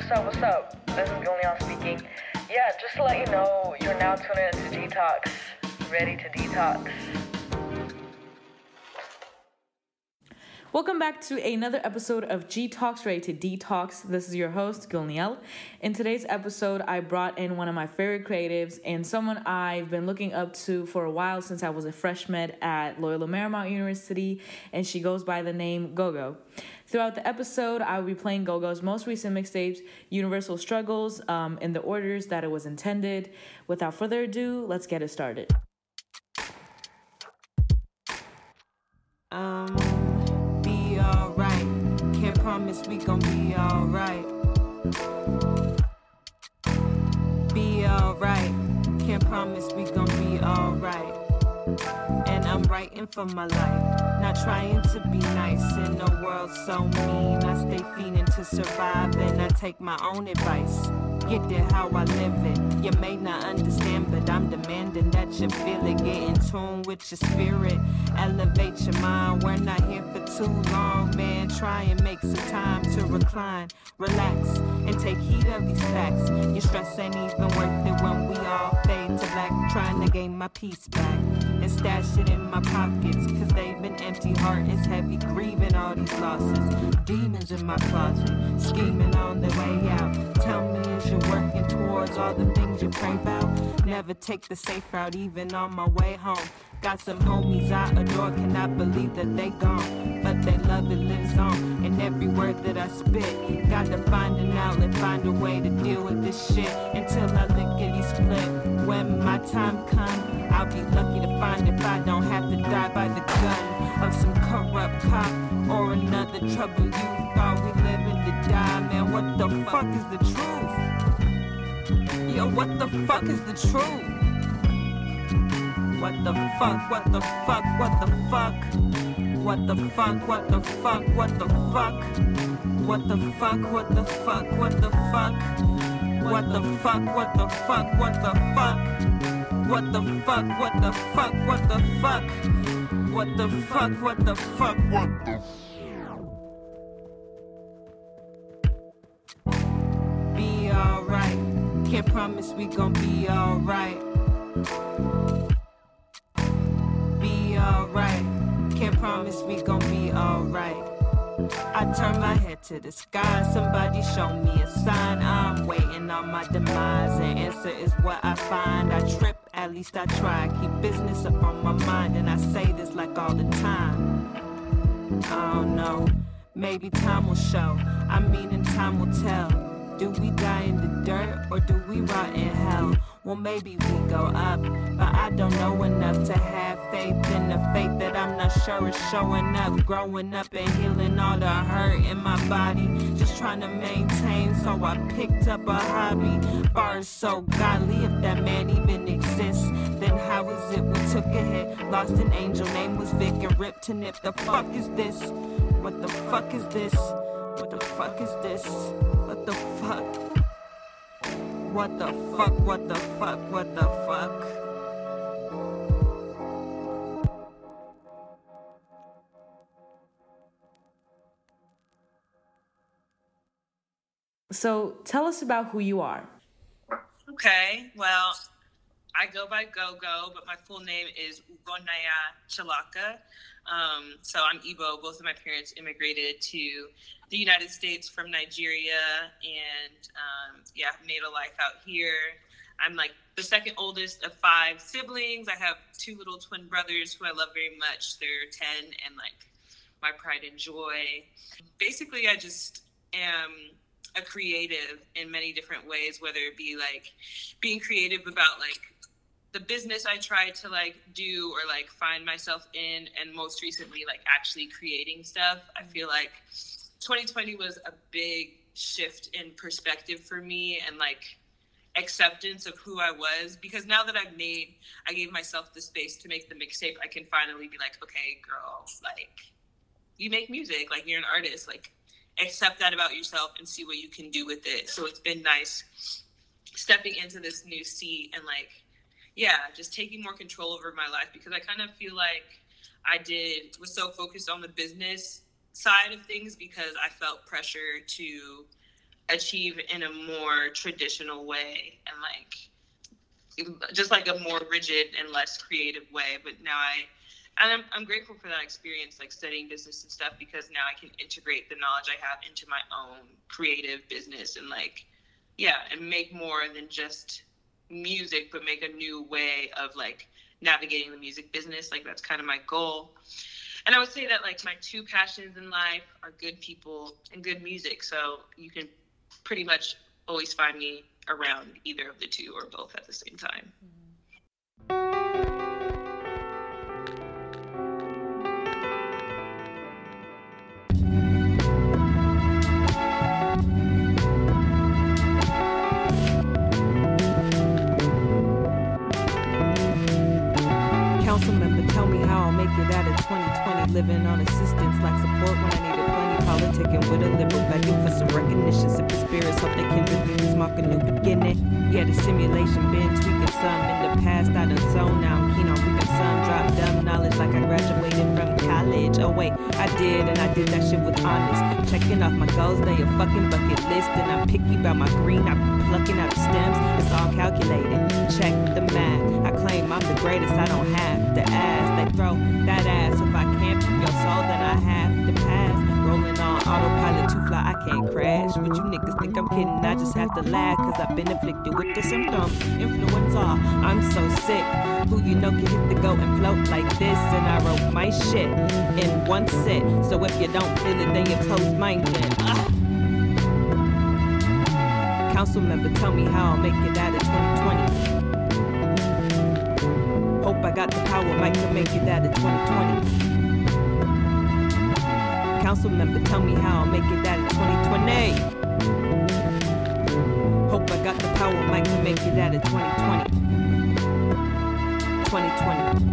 what's up, what's up? This is Gilneon speaking. Yeah, just to let you know, you're now tuning into Detox. Ready to detox. Welcome back to another episode of G Talks to Detox. This is your host, Gilniel. In today's episode, I brought in one of my favorite creatives and someone I've been looking up to for a while since I was a freshman at Loyola Marymount University, and she goes by the name Gogo. Throughout the episode, I will be playing Gogo's most recent mixtapes, Universal Struggles, um, in the orders that it was intended. Without further ado, let's get it started. Um, promise we gon' be alright. Be alright. Can't promise we gon' be alright. And I'm writing for my life. Not trying to be nice in a world so mean. I stay fiending to survive and I take my own advice. Get it how I live it. You may not understand, but I'm demanding that you feel it. Get in tune with your spirit. Elevate your mind. We're not here for too long, man. Try and make some time to recline, relax, and take heed of these facts. Your stress ain't even worth it when we all fade to black. Trying to gain my peace back and stash it in my pockets. Cause they've been empty, heart is heavy, grieving all these losses. Demons in my closet, scheming on their way out. Tell me, is working towards all the things you pray about? Never take the safe route, even on my way home. Got some homies I adore, cannot believe that they gone. But they love it lives on, and every word that I spit. Got to find an outlet, find a way to deal with this shit until I lickety split. When my time come, I'll be lucky to find if I don't have to die by the gun of some corrupt cop or another trouble you thought we live living to die. Man, what the fuck is the truth? Yo, what the fuck is the truth? What the fuck, what the fuck, what the fuck? What the fuck, what the fuck, what the fuck? What the fuck, what the fuck, what the fuck? What the fuck, what the fuck, what the fuck? What the fuck, what the fuck, what the fuck? What the fuck, what the fuck, what the Be alright. Can't promise we gon' be alright. Be alright. Can't promise we gon' be alright. I turn my head to the sky. Somebody show me a sign. I'm waiting on my demise. The answer is what I find. I trip, at least I try. Keep business up on my mind. And I say this like all the time. I don't know. Maybe time will show. I mean, and time will tell. Do we die in the dirt or do we rot in hell? Well, maybe we go up, but I don't know enough to have faith in the faith that I'm not sure is showing up. Growing up and healing all the hurt in my body, just trying to maintain. So I picked up a hobby. Bars so godly, if that man even exists, then how is it we took a hit? Lost an angel, name was Vic and ripped to nip. The fuck is this? What the fuck is this? What the fuck is this? What the fuck? What the fuck? What the fuck? What the fuck? So tell us about who you are. Okay, well, I go by Gogo, but my full name is Ugonaya Chalaka. Um, so I'm Igbo. Both of my parents immigrated to the United States from Nigeria, and um, yeah, made a life out here. I'm like the second oldest of five siblings. I have two little twin brothers who I love very much. They're 10 and like my pride and joy. Basically, I just am a creative in many different ways, whether it be like being creative about like the business I try to like do or like find myself in, and most recently, like actually creating stuff. I feel like 2020 was a big shift in perspective for me and like acceptance of who I was because now that I've made, I gave myself the space to make the mixtape, I can finally be like, okay, girl, like you make music, like you're an artist, like accept that about yourself and see what you can do with it. So it's been nice stepping into this new seat and like, yeah, just taking more control over my life because I kind of feel like I did was so focused on the business side of things because I felt pressure to achieve in a more traditional way and like just like a more rigid and less creative way. But now i and I'm, I'm grateful for that experience like studying business and stuff because now i can integrate the knowledge i have into my own creative business and like yeah and make more than just music but make a new way of like navigating the music business like that's kind of my goal and I would say that like my two passions in life are good people and good music. So you can pretty much always find me around either of the two or both at the same time. Mm-hmm. Council member, tell me how I'll make it out of 2020. Living on assistance, like support when I needed plenty. Politicking with a liberal, begging for some recognition. Sipping spirits, hope they can really mark a new beginning. Yeah, the simulation been tweaking some in the past. I done so now dumb knowledge like I graduated from college. Oh wait, I did, and I did that shit with honest. Checking off my goals, they a fucking bucket list, and I'm picky about my green. I be plucking out the stems. It's all calculated. Check the math. I claim I'm the greatest. I don't have to ask. They throw that ass. If I Rolling on autopilot to fly, I can't crash. But you niggas think I'm kidding, I just have to laugh. Cause I've been afflicted with the symptoms. Influenza, I'm so sick. Who you know can hit the go and float like this? And I wrote my shit in one set. So if you don't feel it, then you're close minded. Ah. Council member, tell me how I'll make it out of 2020. Hope I got the power, might can make it out of 2020. Council member, tell me how I'll make it out of 2020. Hope I got the power, might to make it out of 2020. 2020. 2020.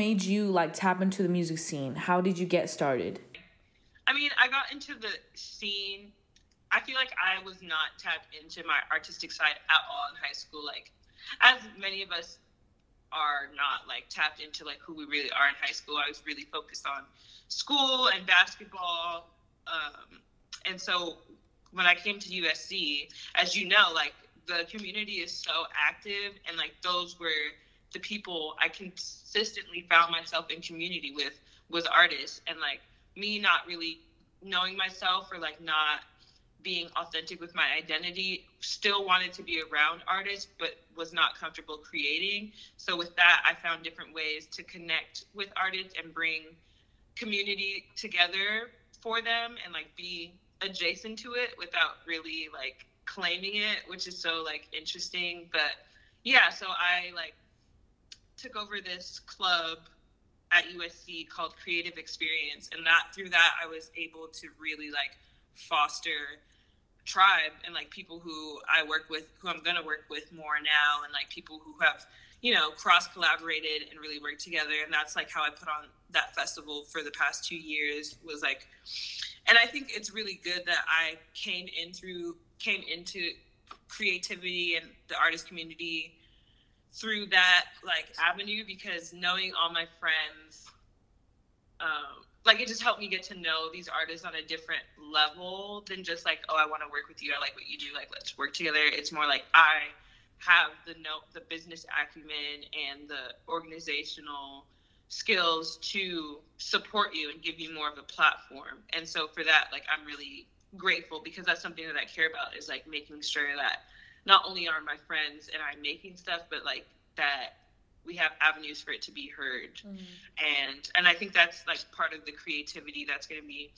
Made you like tap into the music scene? How did you get started? I mean, I got into the scene. I feel like I was not tapped into my artistic side at all in high school. Like, as many of us are not like tapped into like who we really are in high school. I was really focused on school and basketball. Um, and so when I came to USC, as you know, like the community is so active, and like those were the people I consistently found myself in community with was artists, and like me not really knowing myself or like not being authentic with my identity still wanted to be around artists but was not comfortable creating. So with that i found different ways to connect with artists and bring community together for them and like be adjacent to it without really like claiming it which is so like interesting. But yeah so i like took over this club at USC called Creative Experience, and that through that I was able to really like foster tribe and like people who I work with, who I'm gonna work with more now, and like people who have you know cross collaborated and really worked together, and that's like how I put on that festival for the past two years was like, and I think it's really good that I came in through came into creativity and the artist community through that like avenue because knowing all my friends um like it just helped me get to know these artists on a different level than just like oh i want to work with you i like what you do like let's work together. It's more like i have the no the business acumen and the organizational skills to support you and give you more of a platform. And so for that like i'm really grateful because that's something that i care about is like making sure that not only are my friends and I making stuff, but like that we have avenues for it to be heard. Mm-hmm. And and I think that's like part of the creativity that's going to be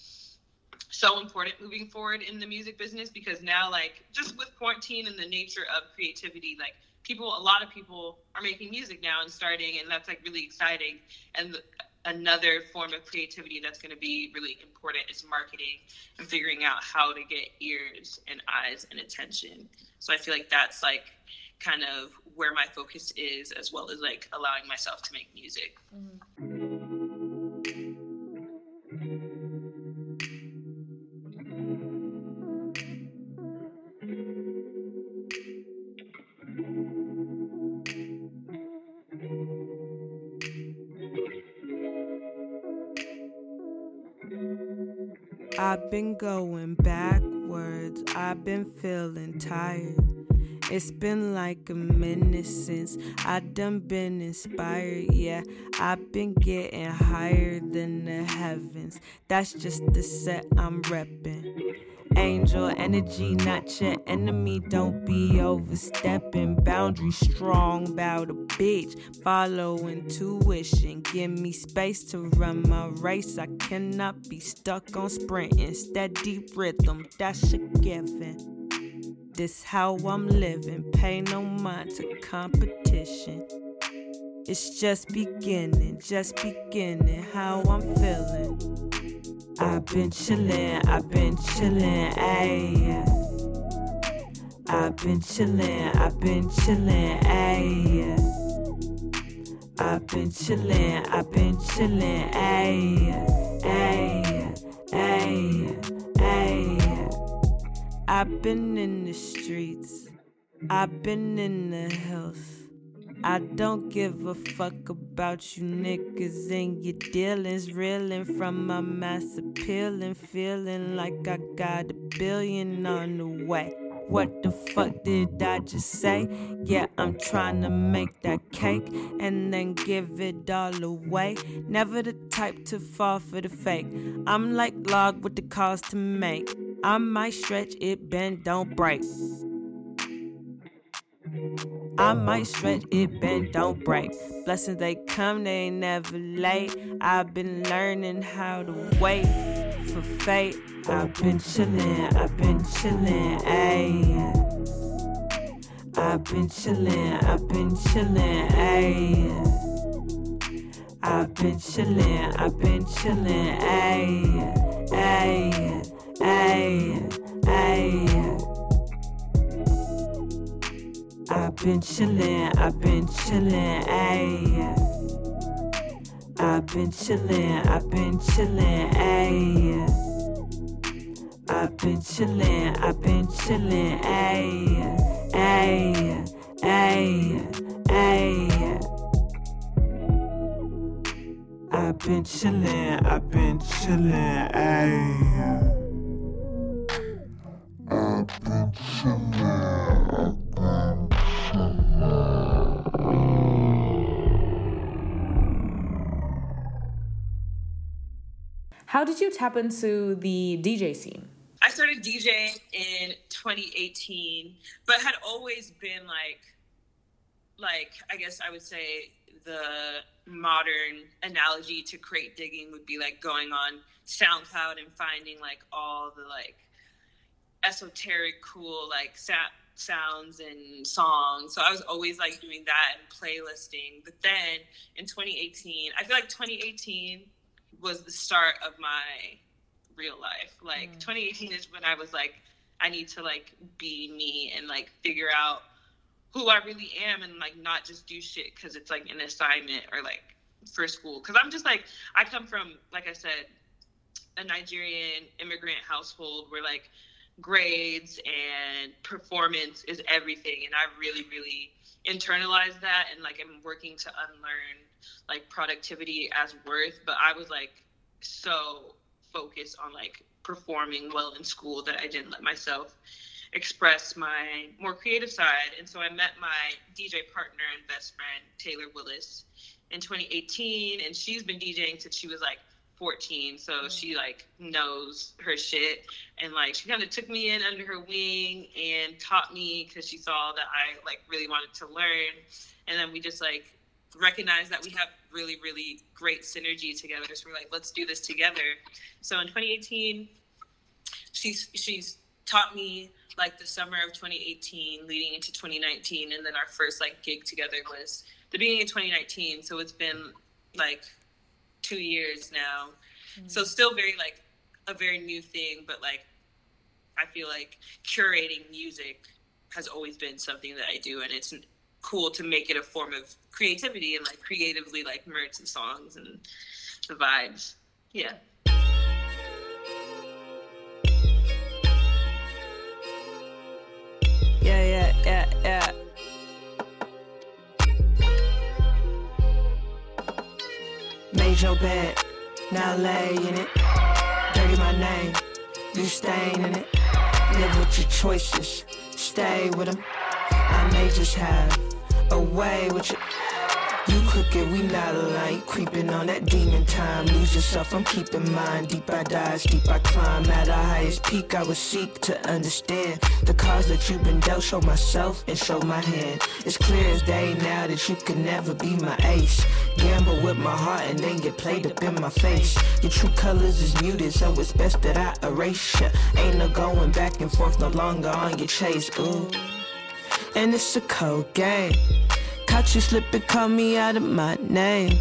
so important moving forward in the music business because now like just with quarantine and the nature of creativity like people a lot of people are making music now and starting and that's like really exciting and another form of creativity that's going to be really important is marketing and figuring out how to get ears and eyes and attention so i feel like that's like kind of where my focus is as well as like allowing myself to make music mm-hmm. Been going backwards, I've been feeling tired. It's been like a minute since I done been inspired. Yeah, I've been getting higher than the heavens. That's just the set I'm reppin'. Angel energy, not your enemy. Don't be overstepping. Boundary strong, bout a bitch. Follow intuition. Give me space to run my race. I cannot be stuck on sprinting. Steady rhythm, that's a given. This how I'm living. Pay no mind to competition. It's just beginning, just beginning how I'm feeling. I've been chillin', I've been chillin', ayy. I've been chillin', I've been chillin', ayy. I've been chillin', I've been chillin', ayy, ayy, ayy, ayy. I've been in the streets, I've been in the hills. I don't give a fuck about you niggas and your dealings. Reeling from my mass appealing, feeling like I got a billion on the way. What the fuck did I just say? Yeah, I'm trying to make that cake and then give it all away. Never the type to fall for the fake. I'm like log with the cost to make. I might stretch it, bend, don't break. I might stretch it, bend, don't break. Blessings they come, they ain't never late. I've been learning how to wait for fate. I've been chillin', I've been chillin', ayy. I've been chillin', I've been chillin', ayy. I've been chillin', I've been chillin', ayy, ayy, ayy, ayy. I've been chillin', I've been chillin', ayy. I've been chillin', I've been chillin', ayy. I've been chillin', I've been chillin', ayy, ayy, ayy, ayy. I've been chillin', I've been chillin', ayy. I've been chillin', I've been how did you tap into the DJ scene? I started DJing in 2018, but had always been like, like I guess I would say the modern analogy to crate digging would be like going on SoundCloud and finding like all the like esoteric, cool like sat sounds and songs. So I was always like doing that and playlisting. But then in 2018, I feel like 2018 was the start of my real life. Like mm. 2018 is when I was like, I need to like be me and like figure out who I really am and like not just do shit because it's like an assignment or like for school. Because I'm just like, I come from, like I said, a Nigerian immigrant household where like grades and performance is everything. And i really really internalized that and like i'm working to unlearn like productivity as worth. But i was like so focused on like performing well in school that i didn't let myself express my more creative side. And so i met my dj partner and best friend taylor willis in 2018 and she's been djing since she was like 14 so mm-hmm. she like knows her shit. And like she kind of took me in under her wing and taught me because she saw that i like really wanted to learn. And then we just like recognized that we have really really great synergy together so we're like let's do this together. So in 2018 she's she's taught me like the summer of 2018 leading into 2019 and then our first like gig together was the beginning of 2019 so it's been like two years now mm-hmm. so still very like a very new thing but like i feel like curating music has always been something that i do and it's cool to make it a form of creativity and like creatively like merge the songs and the vibes yeah yeah, yeah. Your bed, now lay in it. Dirty my name, you stain in it. Live with your choices, stay with them. I may just have a way with you. You crooked, we not alike. Creeping on that demon time. Lose yourself, I'm keeping mine. Deep I dive, deep I climb. At the highest peak, I would seek to understand the cause that you've been dealt. Show myself and show my hand. It's clear as day now that you could never be my ace. Gamble with my heart and then get played up in my face. Your true colors is muted, so it's best that I erase you. Ain't no going back and forth no longer on your chase. Ooh. And it's a cold game. Caught you slipping, call me out of my name.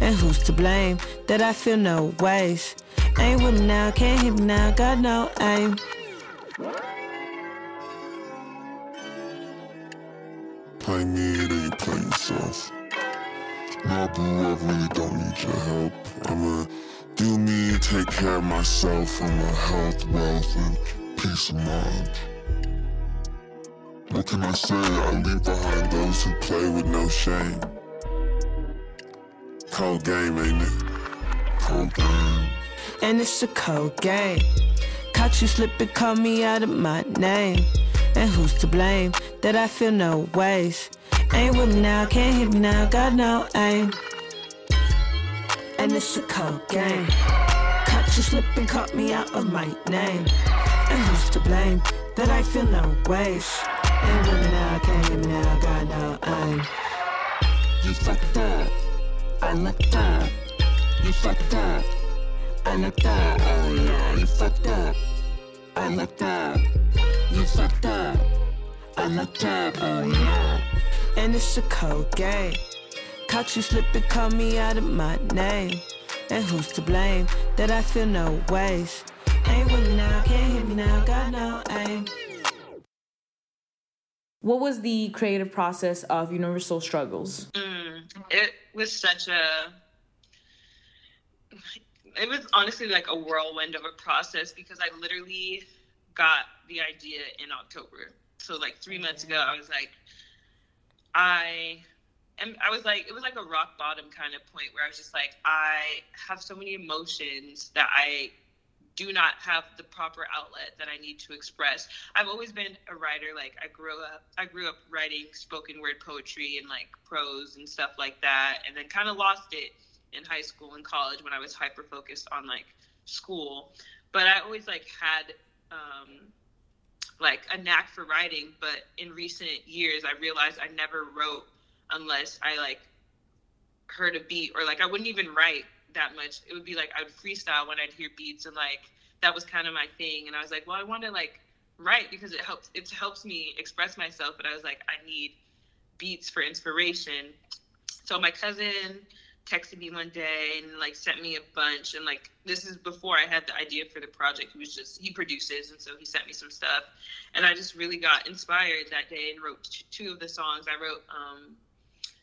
And who's to blame that I feel no ways? Ain't with me now, can't hit me now, got no aim. Play me, then you play yourself. Now, boo, I really don't need your help. I'ma do me, take care of myself for my health, wealth, and peace of mind. What can I say? I leave behind those who play with no shame. Cold game, ain't it? Cold game. And it's a cold game. Caught you slipping, call me out of my name. And who's to blame that I feel no ways? Ain't with me now, can't hit me now, got no aim. And it's a cold game. Caught you slipping, caught me out of my name. And who's to blame that I feel no ways? Me now, can't hear me now, got no aim. You fucked up, I looked up. You fucked up, I looked up. Oh yeah, you fucked up, I looked up. You fucked up, I looked up. Oh yeah. And it's a cold game. Caught you slipping, call me out of my name. And who's to blame that I feel no ways? Ain't with me now, can't hear me now, got no aim. What was the creative process of Universal Struggles? Mm, it was such a. It was honestly like a whirlwind of a process because I literally got the idea in October. So like three months ago, I was like, I and I was like, it was like a rock bottom kind of point where I was just like, I have so many emotions that I do not have the proper outlet that I need to express. I've always been a writer. Like I grew up, I grew up writing spoken word poetry and like prose and stuff like that, and then kind of lost it in high school and college when I was hyper focused on like school. But I always like had um, like a knack for writing. But in recent years, I realized I never wrote unless I like heard a beat or like I wouldn't even write that much. It would be like I would freestyle when I'd hear beats and like that was kind of my thing. And I was like, well, I want to like write because it helps. It helps me express myself. But I was like, I need beats for inspiration. So my cousin texted me one day and like sent me a bunch and like this is before I had the idea for the project. He was just he produces and so he sent me some stuff and I just really got inspired that day and wrote two of the songs. I wrote um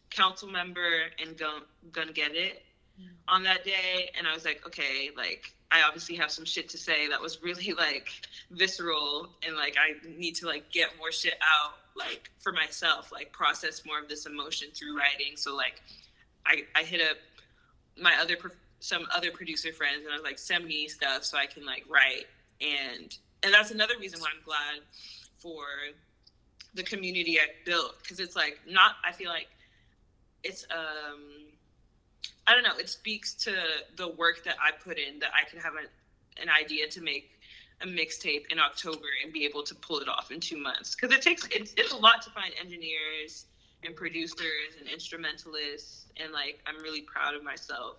Council Member and Gun Gonna Get It on that day and I was like, okay, like I obviously have some shit to say that was really like visceral and like I need to like get more shit out like for myself, like process more of this emotion through writing. So like I I hit up my other some other producer friends and I was like, send me stuff so I can like write and and that's another reason why I'm glad for the community I built because it's like not I feel like it's um I don't know. It speaks to the work that I put in that I can have an, an idea to make a mixtape in October and be able to pull it off in two months. Because it takes it's, it's a lot to find engineers and producers and instrumentalists, and like I'm really proud of myself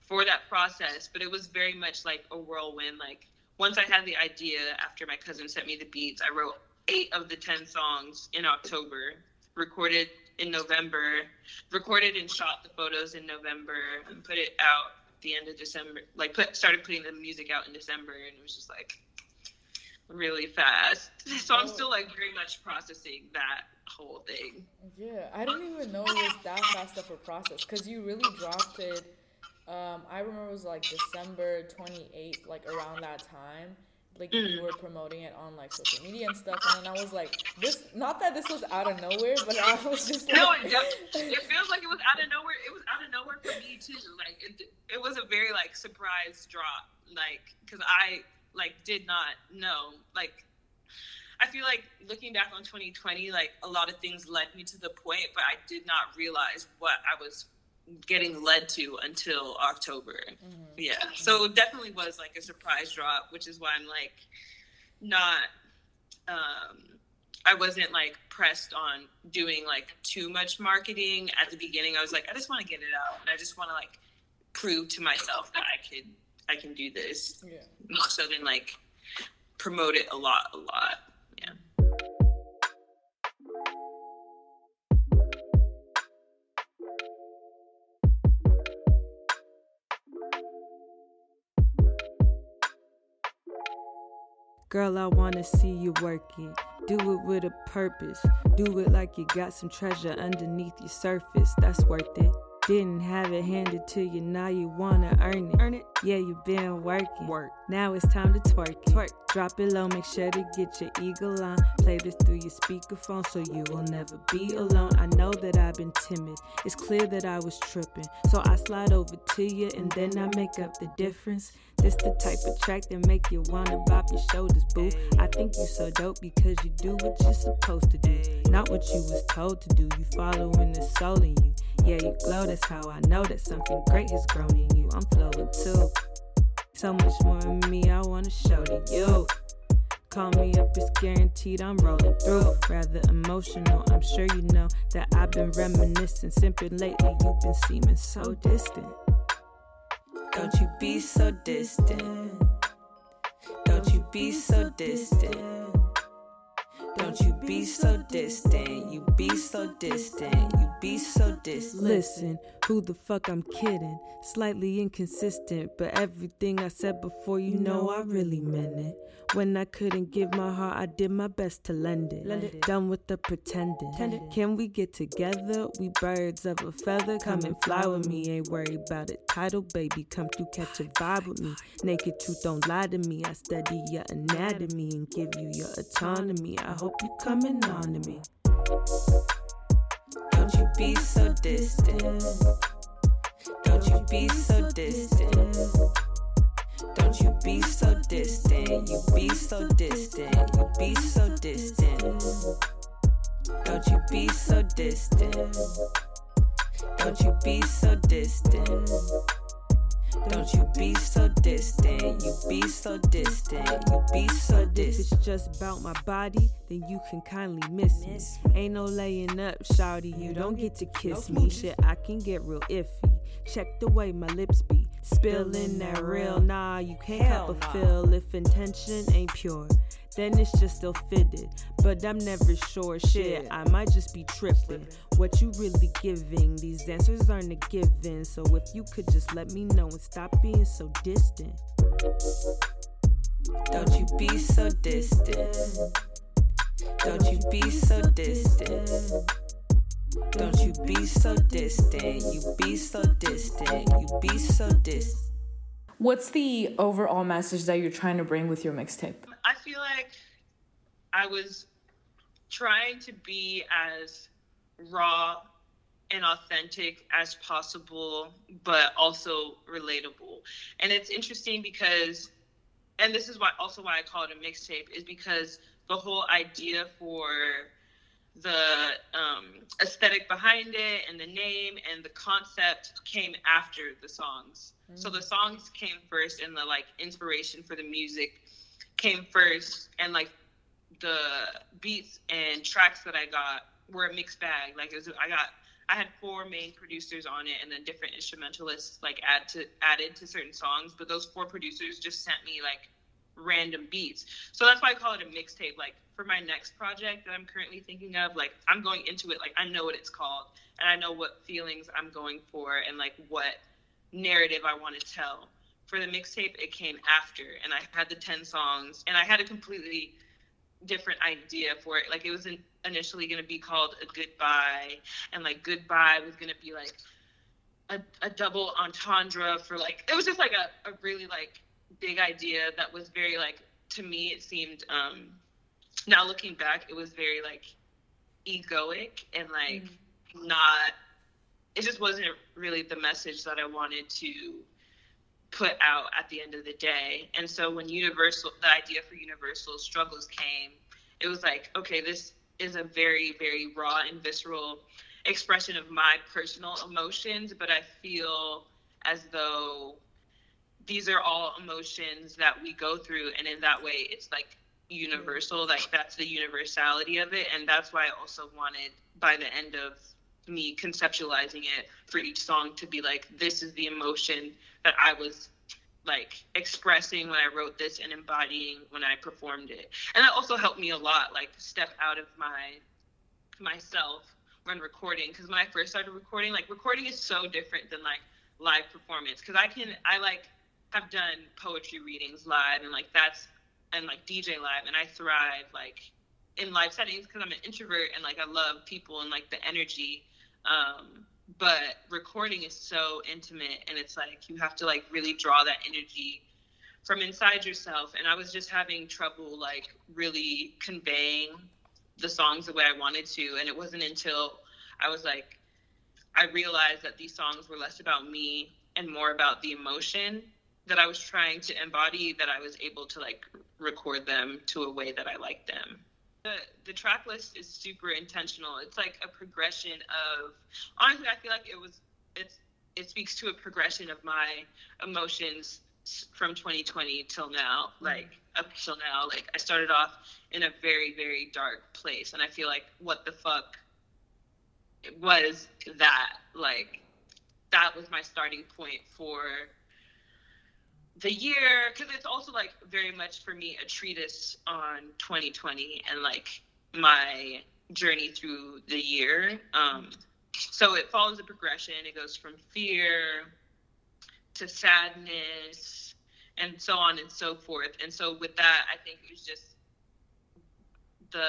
for that process. But it was very much like a whirlwind. Like once I had the idea after my cousin sent me the beats, I wrote eight of the 10 songs in October, recorded in November, recorded and shot the photos in November, and put it out the end of December. Like, put started putting the music out in December, and it was just like really fast. So I'm still like very much processing that whole thing. Yeah, I didn't even know it was that fast of a process because you really dropped it. Um, I remember it was like December 28th, like around that time. Like Mm. you were promoting it on like social media and stuff, and then I was like, this. Not that this was out of nowhere, but I was just like, No, it, it feels like it was out of nowhere. It was out of nowhere for me too. Like it, it was a very like surprise drop. Like because I like did not know. Like I feel like looking back on 2020, like a lot of things led me to the point, but I did not realize what I was getting led to until October. Yeah, so it definitely was like a surprise drop, which is why I'm like not. Um, I wasn't like pressed on doing like too much marketing at the beginning. I was like, I just want to get it out, and I just want to like prove to myself that I could, I can do this yeah. more so than like promote it a lot, a lot. Girl, I wanna see you work it. Do it with a purpose. Do it like you got some treasure underneath your surface. That's worth it. Didn't have it handed to you, now you wanna earn it. Earn it? Yeah, you been working. Work. Now it's time to twerk it. Twerk. Drop it low, make sure to get your eagle on. Play this through your speakerphone so you will never be alone. I know that I've been timid. It's clear that I was tripping. So I slide over to you and then I make up the difference. This the type of track that make you wanna bop your shoulders, boo. I think you so dope because you do what you're supposed to do. Not what you was told to do. You following the soul in you. Yeah, you glow, that's how I know that something great has grown in you. I'm flowing too. So much more in me, I wanna show to you. Call me up, it's guaranteed I'm rolling through. Rather emotional, I'm sure you know that I've been reminiscing. Simping lately, you've been seeming so distant. Don't you be so distant. Don't you be so distant. Don't you be so distant. You be so distant. You be so distant. Listen, who the fuck I'm kidding? Slightly inconsistent, but everything I said before, you know I really meant it. When I couldn't give my heart, I did my best to lend it. Lend it. Done with the pretending. Can we get together? We birds of a feather. Come and fly with me. Ain't worried about it. Title, baby. Come through, catch a vibe with me. Naked truth, don't lie to me. I study your anatomy and give you your autonomy. I hope you coming on to me. Don't you be so distant. Don't you be so distant. Don't you be so distant. You be so distant. You be so distant. Don't you be so distant. Don't you be so distant. Don't you be so distant, you be so distant, you be so distant. If it's just about my body, then you can kindly miss me. Ain't no laying up, shouty, you don't get to kiss me. Shit, I can get real iffy. Check the way my lips be spilling that real. Nah, you can't help but feel if intention ain't pure. Then it's just still fitted, but I'm never sure. Shit, I might just be tripping. What you really giving? These answers aren't a given. So if you could just let me know and stop being so distant. Don't you be so distant. Don't you be so distant. Don't you be so distant. You be so distant. You be so distant. What's the overall message that you're trying to bring with your mixtape? I feel like I was trying to be as raw and authentic as possible, but also relatable. And it's interesting because, and this is why also why I call it a mixtape, is because the whole idea for the um, aesthetic behind it and the name and the concept came after the songs. So the songs came first, and the like inspiration for the music came first, and like the beats and tracks that I got were a mixed bag. Like was, I got, I had four main producers on it, and then different instrumentalists like add to added to certain songs. But those four producers just sent me like random beats. So that's why I call it a mixtape. Like for my next project that I'm currently thinking of, like I'm going into it like I know what it's called and I know what feelings I'm going for and like what narrative I want to tell. For the mixtape, it came after, and I had the 10 songs, and I had a completely different idea for it. Like, it was initially going to be called A Goodbye, and like, Goodbye was going to be like a, a double entendre for like, it was just like a, a really like big idea that was very like, to me, it seemed, um, now looking back, it was very like egoic and like mm. not it just wasn't really the message that I wanted to put out at the end of the day. And so when Universal, the idea for Universal Struggles came, it was like, okay, this is a very, very raw and visceral expression of my personal emotions, but I feel as though these are all emotions that we go through. And in that way, it's like universal, like that's the universality of it. And that's why I also wanted by the end of me conceptualizing it for each song to be like this is the emotion that I was like expressing when I wrote this and embodying when I performed it. And that also helped me a lot like step out of my myself when recording because when I first started recording like recording is so different than like live performance because I can I like have done poetry readings live and like that's and like DJ live and I thrive like in live settings because I'm an introvert and like I love people and like the energy um, but recording is so intimate and it's like you have to like really draw that energy from inside yourself. And I was just having trouble like really conveying the songs the way I wanted to. And it wasn't until I was like, I realized that these songs were less about me and more about the emotion that I was trying to embody that I was able to like record them to a way that I liked them the the track list is super intentional. It's like a progression of honestly, I feel like it was it's it speaks to a progression of my emotions from 2020 till now, mm-hmm. like up till now. Like I started off in a very very dark place, and I feel like what the fuck was that like that was my starting point for the year because it's also like very much for me a treatise on 2020 and like my journey through the year. Um so it follows a progression. It goes from fear to sadness and so on and so forth. And so with that i think it was just the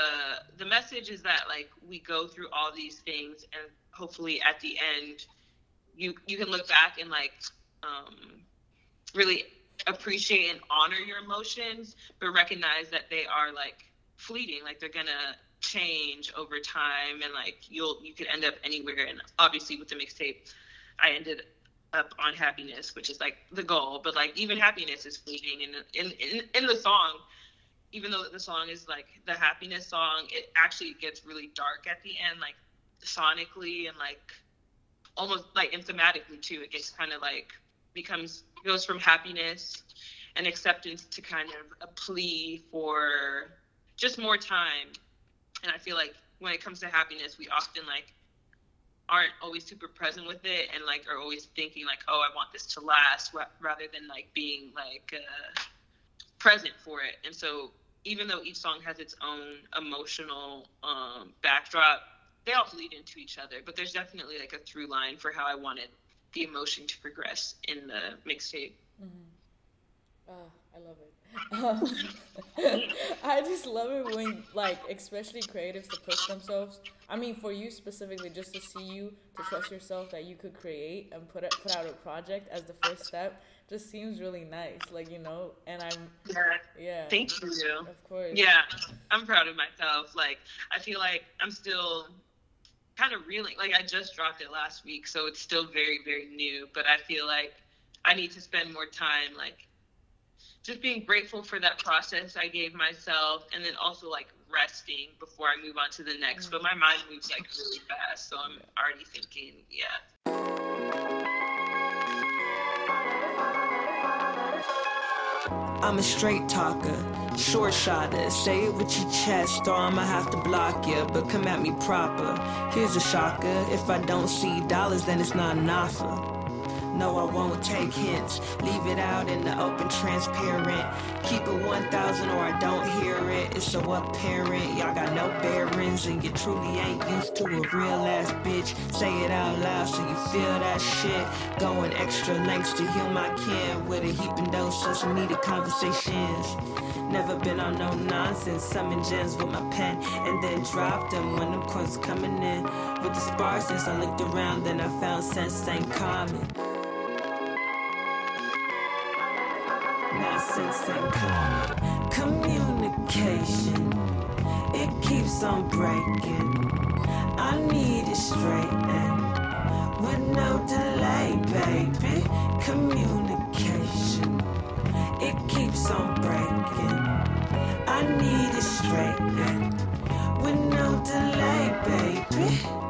the message is that like we go through all these things and hopefully at the end you you can look back and like um really appreciate and honor your emotions, but recognize that they are like fleeting, like they're gonna change over time, and like you'll you could end up anywhere. And obviously, with the mixtape, I ended up on happiness, which is like the goal. But like even happiness is fleeting, and in in, in the song. Even though the song is like the happiness song, it actually gets really dark at the end, like sonically and like almost like and thematically too. It gets kind of like becomes goes from happiness and acceptance to kind of a plea for just more time. And I feel like when it comes to happiness, we often like aren't always super present with it and like are always thinking like, oh, I want this to last, rather than like being like uh, present for it. And so even though each song has its own emotional um, backdrop, they all bleed into each other. But there's definitely like a through line for how I wanted the emotion to progress in the mixtape. Mm-hmm. Oh, I love it. I just love it when, like, especially creatives to push themselves. I mean, for you specifically, just to see you to trust yourself that you could create and put it, put out a project as the first step just seems really nice. Like you know, and I'm yeah. yeah. Thank you. Of course. Yeah, I'm proud of myself. Like I feel like I'm still kind of reeling. Like I just dropped it last week, so it's still very, very new. But I feel like I need to spend more time, like just being grateful for that process I gave myself, and then also like resting before I move on to the next. But my mind moves like really fast, so I'm already thinking, yeah. I'm a straight talker, short shot shotter. Say it with your chest, or I'ma have to block you. But come at me proper. Here's a shocker: if I don't see dollars, then it's not an offer. No, I won't take hints. Leave it out in the open, transparent. Keep it 1000 or I don't hear it. It's so apparent. Y'all got no bearings and you truly ain't used to a real ass bitch. Say it out loud so you feel that shit. Going extra lengths to heal my kin with a heaping dose some needed conversations. Never been on no nonsense. Summon gems with my pen and then dropped them when them coins coming in. With the sparseness, I looked around, then I found sense ain't common. Nonsense ain't common. Communication, it keeps on breaking. I need it straightened eh? with no delay, baby. Communication, keeps on breaking. I need it straightened with no delay, baby.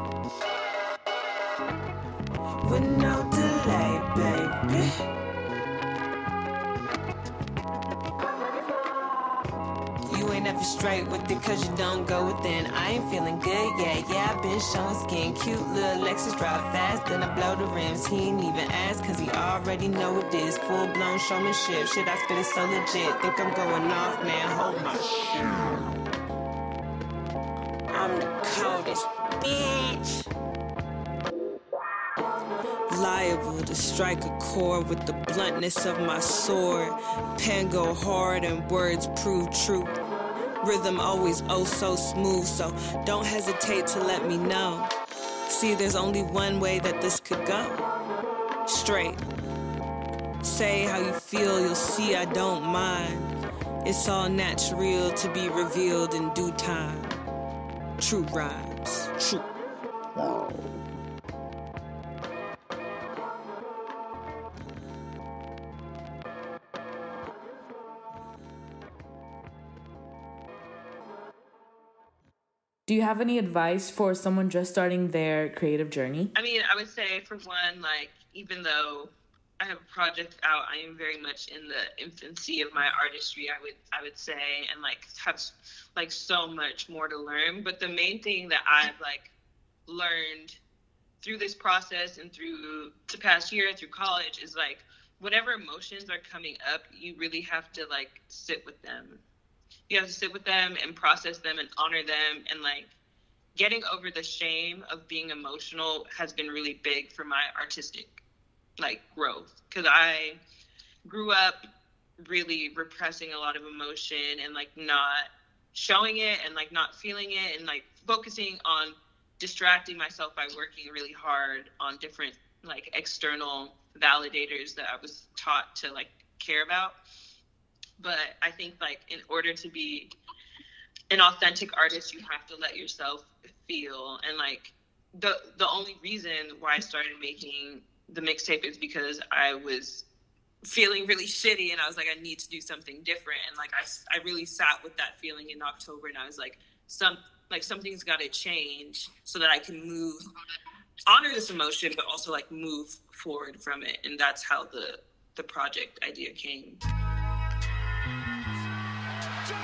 Been skin. Cute little Lexus drive fast, then I blow the rims. He ain't even ask cause he already know it is. Full blown showmanship, shit, I spit it so legit. Think I'm going off, man, hold my shit. I'm the coldest bitch. Liable to strike a chord with the bluntness of my sword. Pen go hard and words prove true. Rhythm always oh so smooth, so don't hesitate to let me know. See, there's only one way that this could go straight. Say how you feel, you'll see I don't mind. It's all natural to be revealed in due time. True rhymes, true. Do you have any advice for someone just starting their creative journey? I mean, I would say for one, like even though I have a project out, I am very much in the infancy of my artistry. I would I would say, and like have like so much more to learn. But the main thing that I've like learned through this process and through the past year through college is like whatever emotions are coming up, you really have to like sit with them you have to sit with them and process them and honor them. And like getting over the shame of being emotional has been really big for my artistic like growth. Because i grew up really repressing a lot of emotion and like not showing it and like not feeling it and like focusing on distracting myself by working really hard on different like external validators that i was taught to like care about but I think like in order to be an authentic artist, you have to let yourself feel. And like the the only reason why I started making the mixtape is because I was feeling really shitty and I was like I need to do something different and like I, I really sat with that feeling in October and I was like some like something's got to change so that I can move honor this emotion but also like move forward from it and that's how the the project idea came. Me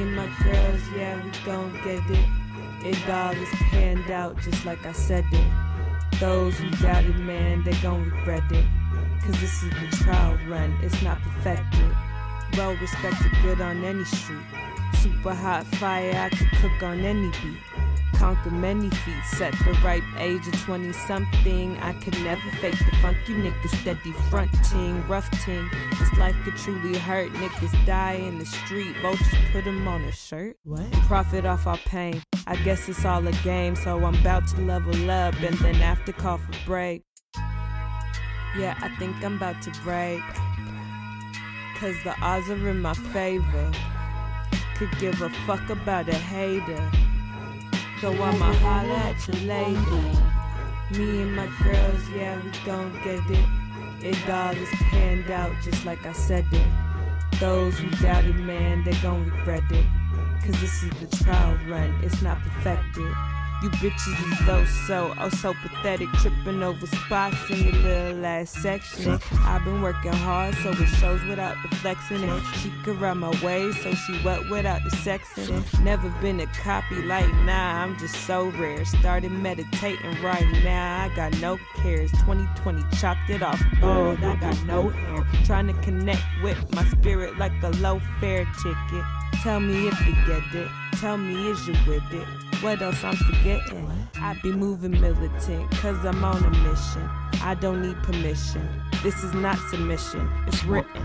and my girls, yeah, we gon' get it. It all is panned out just like I said it. Those who doubted, man, they gon' regret it. Cause this is the trial run, it's not perfected. Well respected, good on any street. Super hot fire, I could cook on any beat. Conquer many feats at the ripe age of 20 something. I could never fake the funky niggas steady fronting, rough ting. This life could truly hurt. Niggas die in the street, vultures put them on a shirt. What? Profit off our pain. I guess it's all a game, so I'm about to level up and then after call for break. Yeah, I think I'm about to break. Cause the odds are in my favor. Could give a fuck about a hater. So I'ma holla at you later. Me and my girls, yeah, we gon' get it. It all is panned out just like I said it. Those who doubted, man, they gon' regret it. Cause this is the trial run, it's not perfected. You bitches is so so, oh so pathetic, tripping over spots in your little last section. I've been working hard, so it shows without the flexing. And she could ride my way, so she wet without the sexing. Never been a copy like nah, I'm just so rare. Started meditating right now, I got no cares. 2020 chopped it off bald, I got no hair. Trying to connect with my spirit like a low fare ticket. Tell me if you get it. Tell me is you with it. What else I'm forgetting? I be moving militant, cause I'm on a mission. I don't need permission. This is not submission, it's written.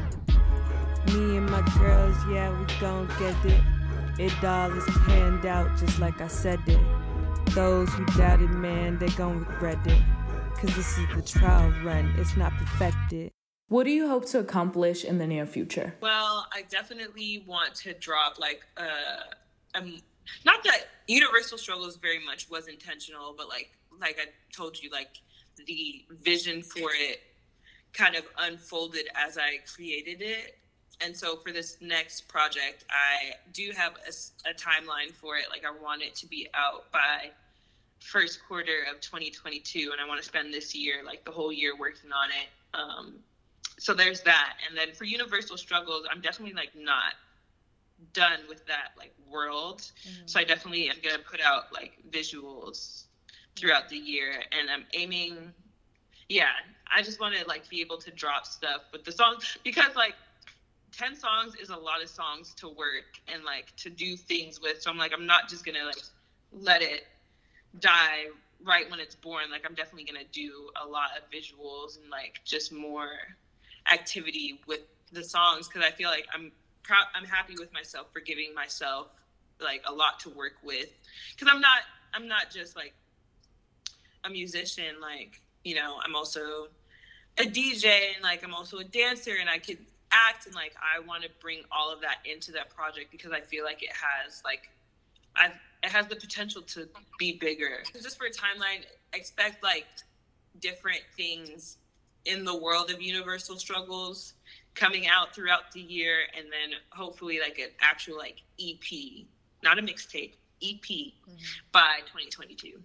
Me and my girls, yeah, we gon' get it. It all is panned out just like I said it. Those who doubted, man, they gon' regret it. Cause this is the trial run, it's not perfected. What do you hope to accomplish in the near future? Well, I definitely want to drop like uh, um, not that Universal Struggles very much was intentional, but like like I told you, like the vision for it kind of unfolded as I created it. And so for this next project, I do have a, a timeline for it. Like I want it to be out by first quarter of 2022, and I want to spend this year, like the whole year, working on it. Um, so there's that. And then for Universal Struggles, I'm definitely like not done with that like world. Mm-hmm. So I definitely am gonna put out like visuals throughout the year, and I'm aiming. Yeah, I just want to like be able to drop stuff with the songs because like 10 songs is a lot of songs to work and like to do things with. So I'm like, I'm not just gonna like let it die right when it's born. Like I'm definitely gonna do a lot of visuals and like just more activity with the songs because I feel like I'm proud i'm happy with myself for giving myself like a lot to work with. Because i'm not i'm not just like a musician like you know i'm also a dj and like i'm also a dancer and i could act and like i want to bring all of that into that project because i feel like it has like i it has the potential to be bigger. Just for a timeline expect like different things in the world of universal struggles coming out throughout the year and then hopefully like an actual like EP, not a mixtape, EP mm-hmm. by 2022.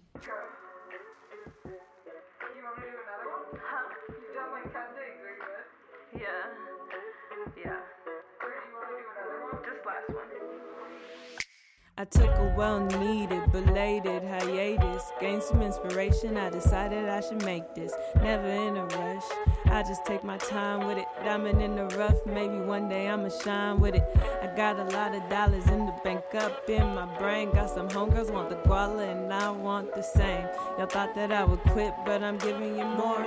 I took a well needed, belated hiatus. Gained some inspiration, I decided I should make this. Never in a rush, I just take my time with it. Diamond in the rough, maybe one day I'ma shine with it. I got a lot of dollars in the bank up in my brain. Got some homegirls want the guala, and I want the same. Y'all thought that I would quit, but I'm giving you more.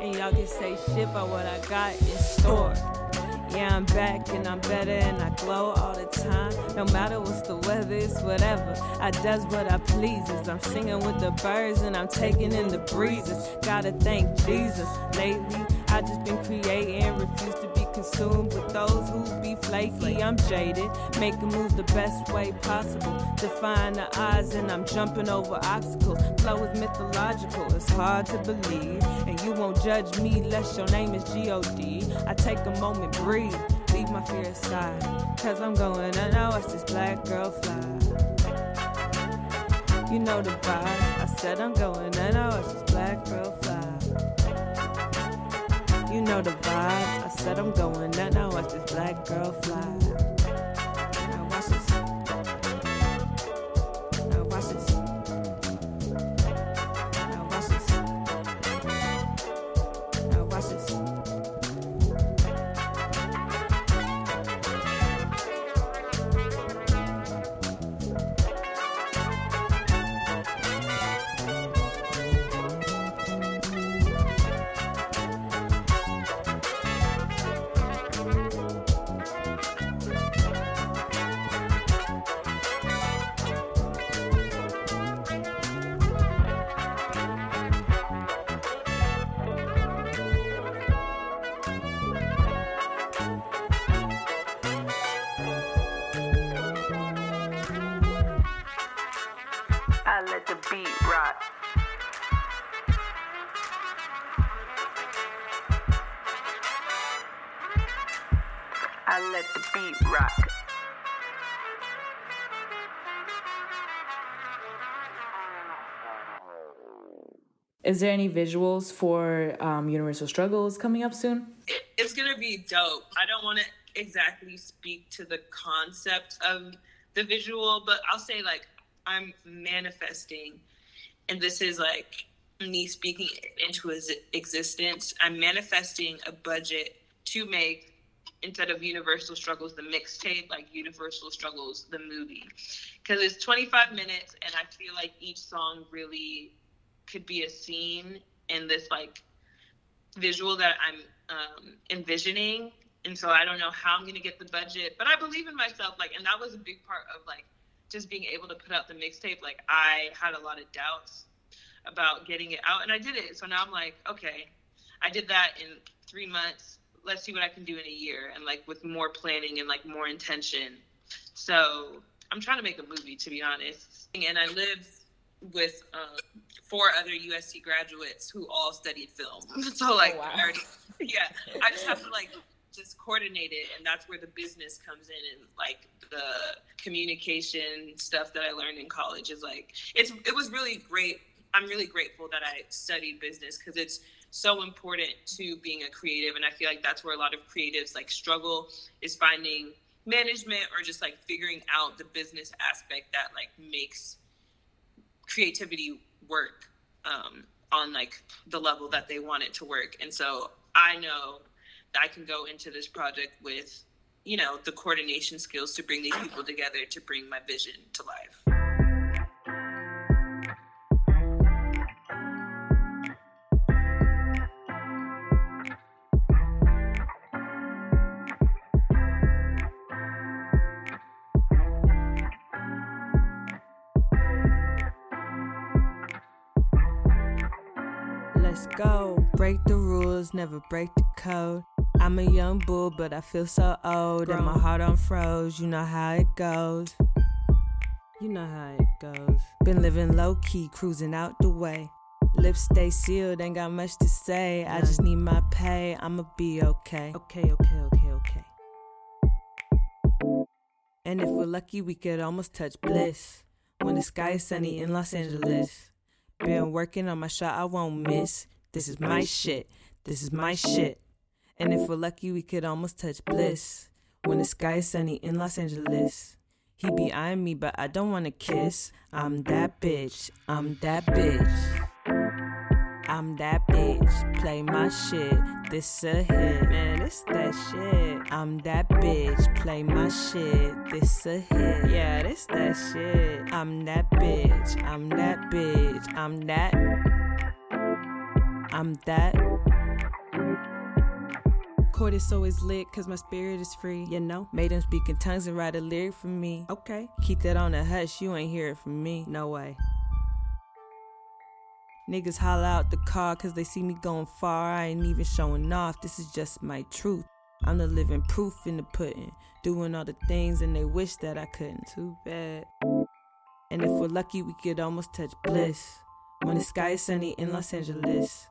And y'all can say shit about what I got in store. Yeah, I'm back and I'm better and I glow all the time. No matter what's the weather, it's whatever. I does what I pleases. I'm singing with the birds and I'm taking in the breezes. Gotta thank Jesus. Lately, I just been creating, refuse to be consumed with those who be flaky. I'm jaded, making moves the best way possible. Define the odds and I'm jumping over obstacles. Flow is mythological, it's hard to believe. And you won't judge me unless your name is G-O-D. I take a moment, breathe, leave my fear aside. Cause I'm going, I know it's this black girl fly. You know the vibe. I said I'm going, I know it's this black girl fly. Know the vibes. I said I'm going, now watch this black girl fly. Is there any visuals for um, Universal Struggles coming up soon? It's gonna be dope. I don't want to exactly speak to the concept of the visual, but I'll say like I'm manifesting, and this is like me speaking into existence. I'm manifesting a budget to make instead of Universal Struggles the mixtape, like Universal Struggles the movie, because it's 25 minutes, and I feel like each song really could be a scene in this like visual that I'm um, envisioning. And so I don't know how I'm gonna get the budget, but I believe in myself. Like, and that was a big part of like just being able to put out the mixtape. Like, I had a lot of doubts about getting it out, and I did it. So now I'm like, okay, I did that in three months. Let's see what I can do in a year, and like with more planning and like more intention. So I'm trying to make a movie, to be honest. And I live with um, four other USC graduates who all studied film. So like, Oh, wow. Already, yeah, I just have to like just coordinate it, and that's where the business comes in, and like the communication stuff that I learned in college is like it's it was really great. I'm really grateful that I studied business because it's so important to being a creative, and I feel like that's where a lot of creatives like struggle is finding management or just like figuring out the business aspect that like makes creativity work um, on like the level that they want it to work. And so I know that I can go into this project with, you know, the coordination skills to bring these people together to bring my vision to life. Go. Break the rules, never break the code. I'm a young bull, but I feel so old. And my heart on froze, you know how it goes. You know how it goes. Been living low key, cruising out the way. Lips stay sealed, ain't got much to say. I just need my pay, I'ma be okay. Okay, okay, okay, okay. And if we're lucky, we could almost touch bliss. When the sky is sunny in Los Angeles. Been working on my shot, I won't miss. This is my shit. This is my shit. And if we're lucky, we could almost touch bliss. When the sky is sunny in Los Angeles. He be eyeing me, but I don't wanna kiss. I'm that bitch. I'm that bitch. I'm that bitch. Play my shit. This a hit. Man, it's that shit. I'm that bitch. Play my shit. This a hit. Yeah, this that shit. I'm that bitch. I'm that bitch. I'm that. I'm that. Court is always lit cause my spirit is free, you know. Made them speak in tongues and write a lyric for me. Okay. Keep that on the hush, you ain't hear it from me. No way. Niggas holler out the car cause they see me going far. I ain't even showing off, this is just my truth. I'm the living proof in the pudding. Doing all the things and they wish that I couldn't. Too bad. And if we're lucky, we could almost touch bliss. When the sky is sunny in Los Angeles.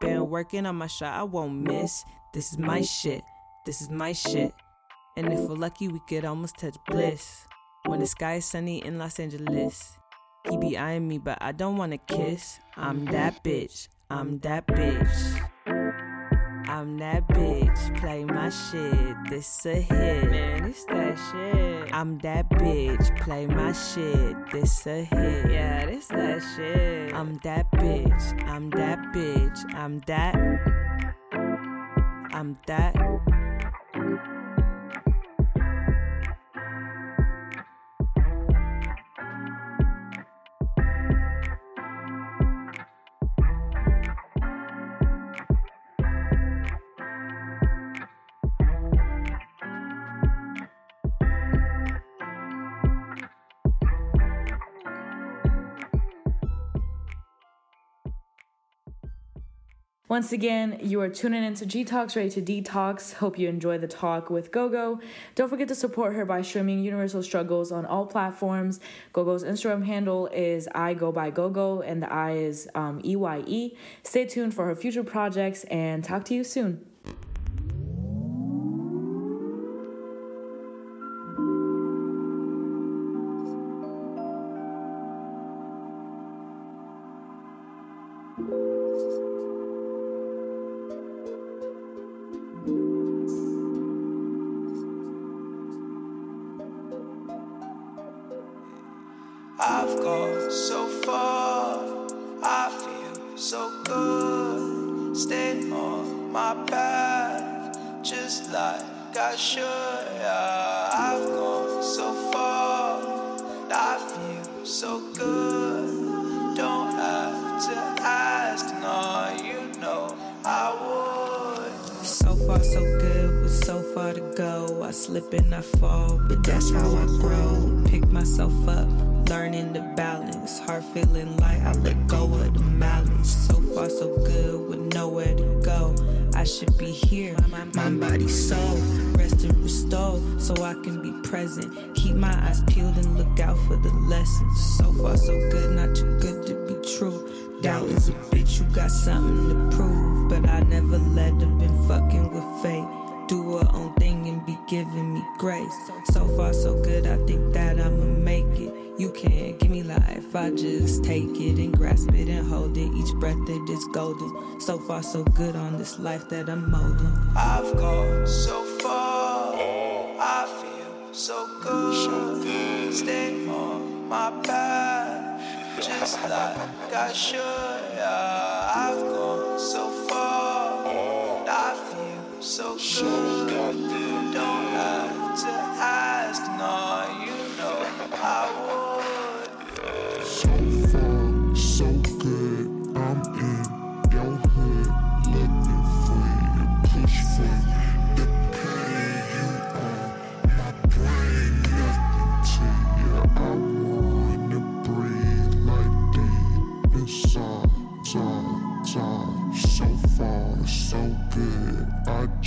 Been working on my shot, I won't miss. This is my shit. This is my shit. And if we're lucky, we could almost touch bliss. When the sky is sunny in Los Angeles. He be eyeing me, but I don't wanna kiss. I'm that bitch. I'm that bitch. I'm that bitch. Play my shit. This a hit. Man, it's that shit. I'm that bitch. Play my shit. This a hit. Yeah, this that shit. I'm that bitch. I'm that bitch. I'm that. I'm that. Once again, you are tuning into G Talks Ready to Detox. Hope you enjoy the talk with GoGo. Don't forget to support her by streaming Universal Struggles on all platforms. GoGo's Instagram handle is I Go by GoGo, and the I is um, EYE. Stay tuned for her future projects and talk to you soon. just take it and grasp it and hold it. Each breath it is golden. So far, so good on this life that I'm molding. I've gone so far. I feel so good. Stay on my path, just like I should. Yeah, I've gone so far. I feel so good.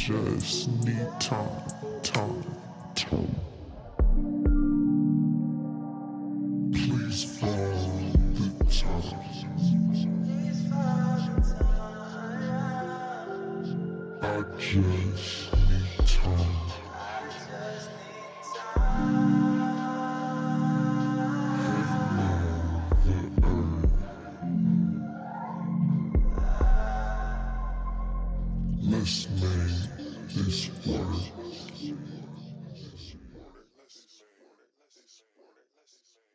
just need time.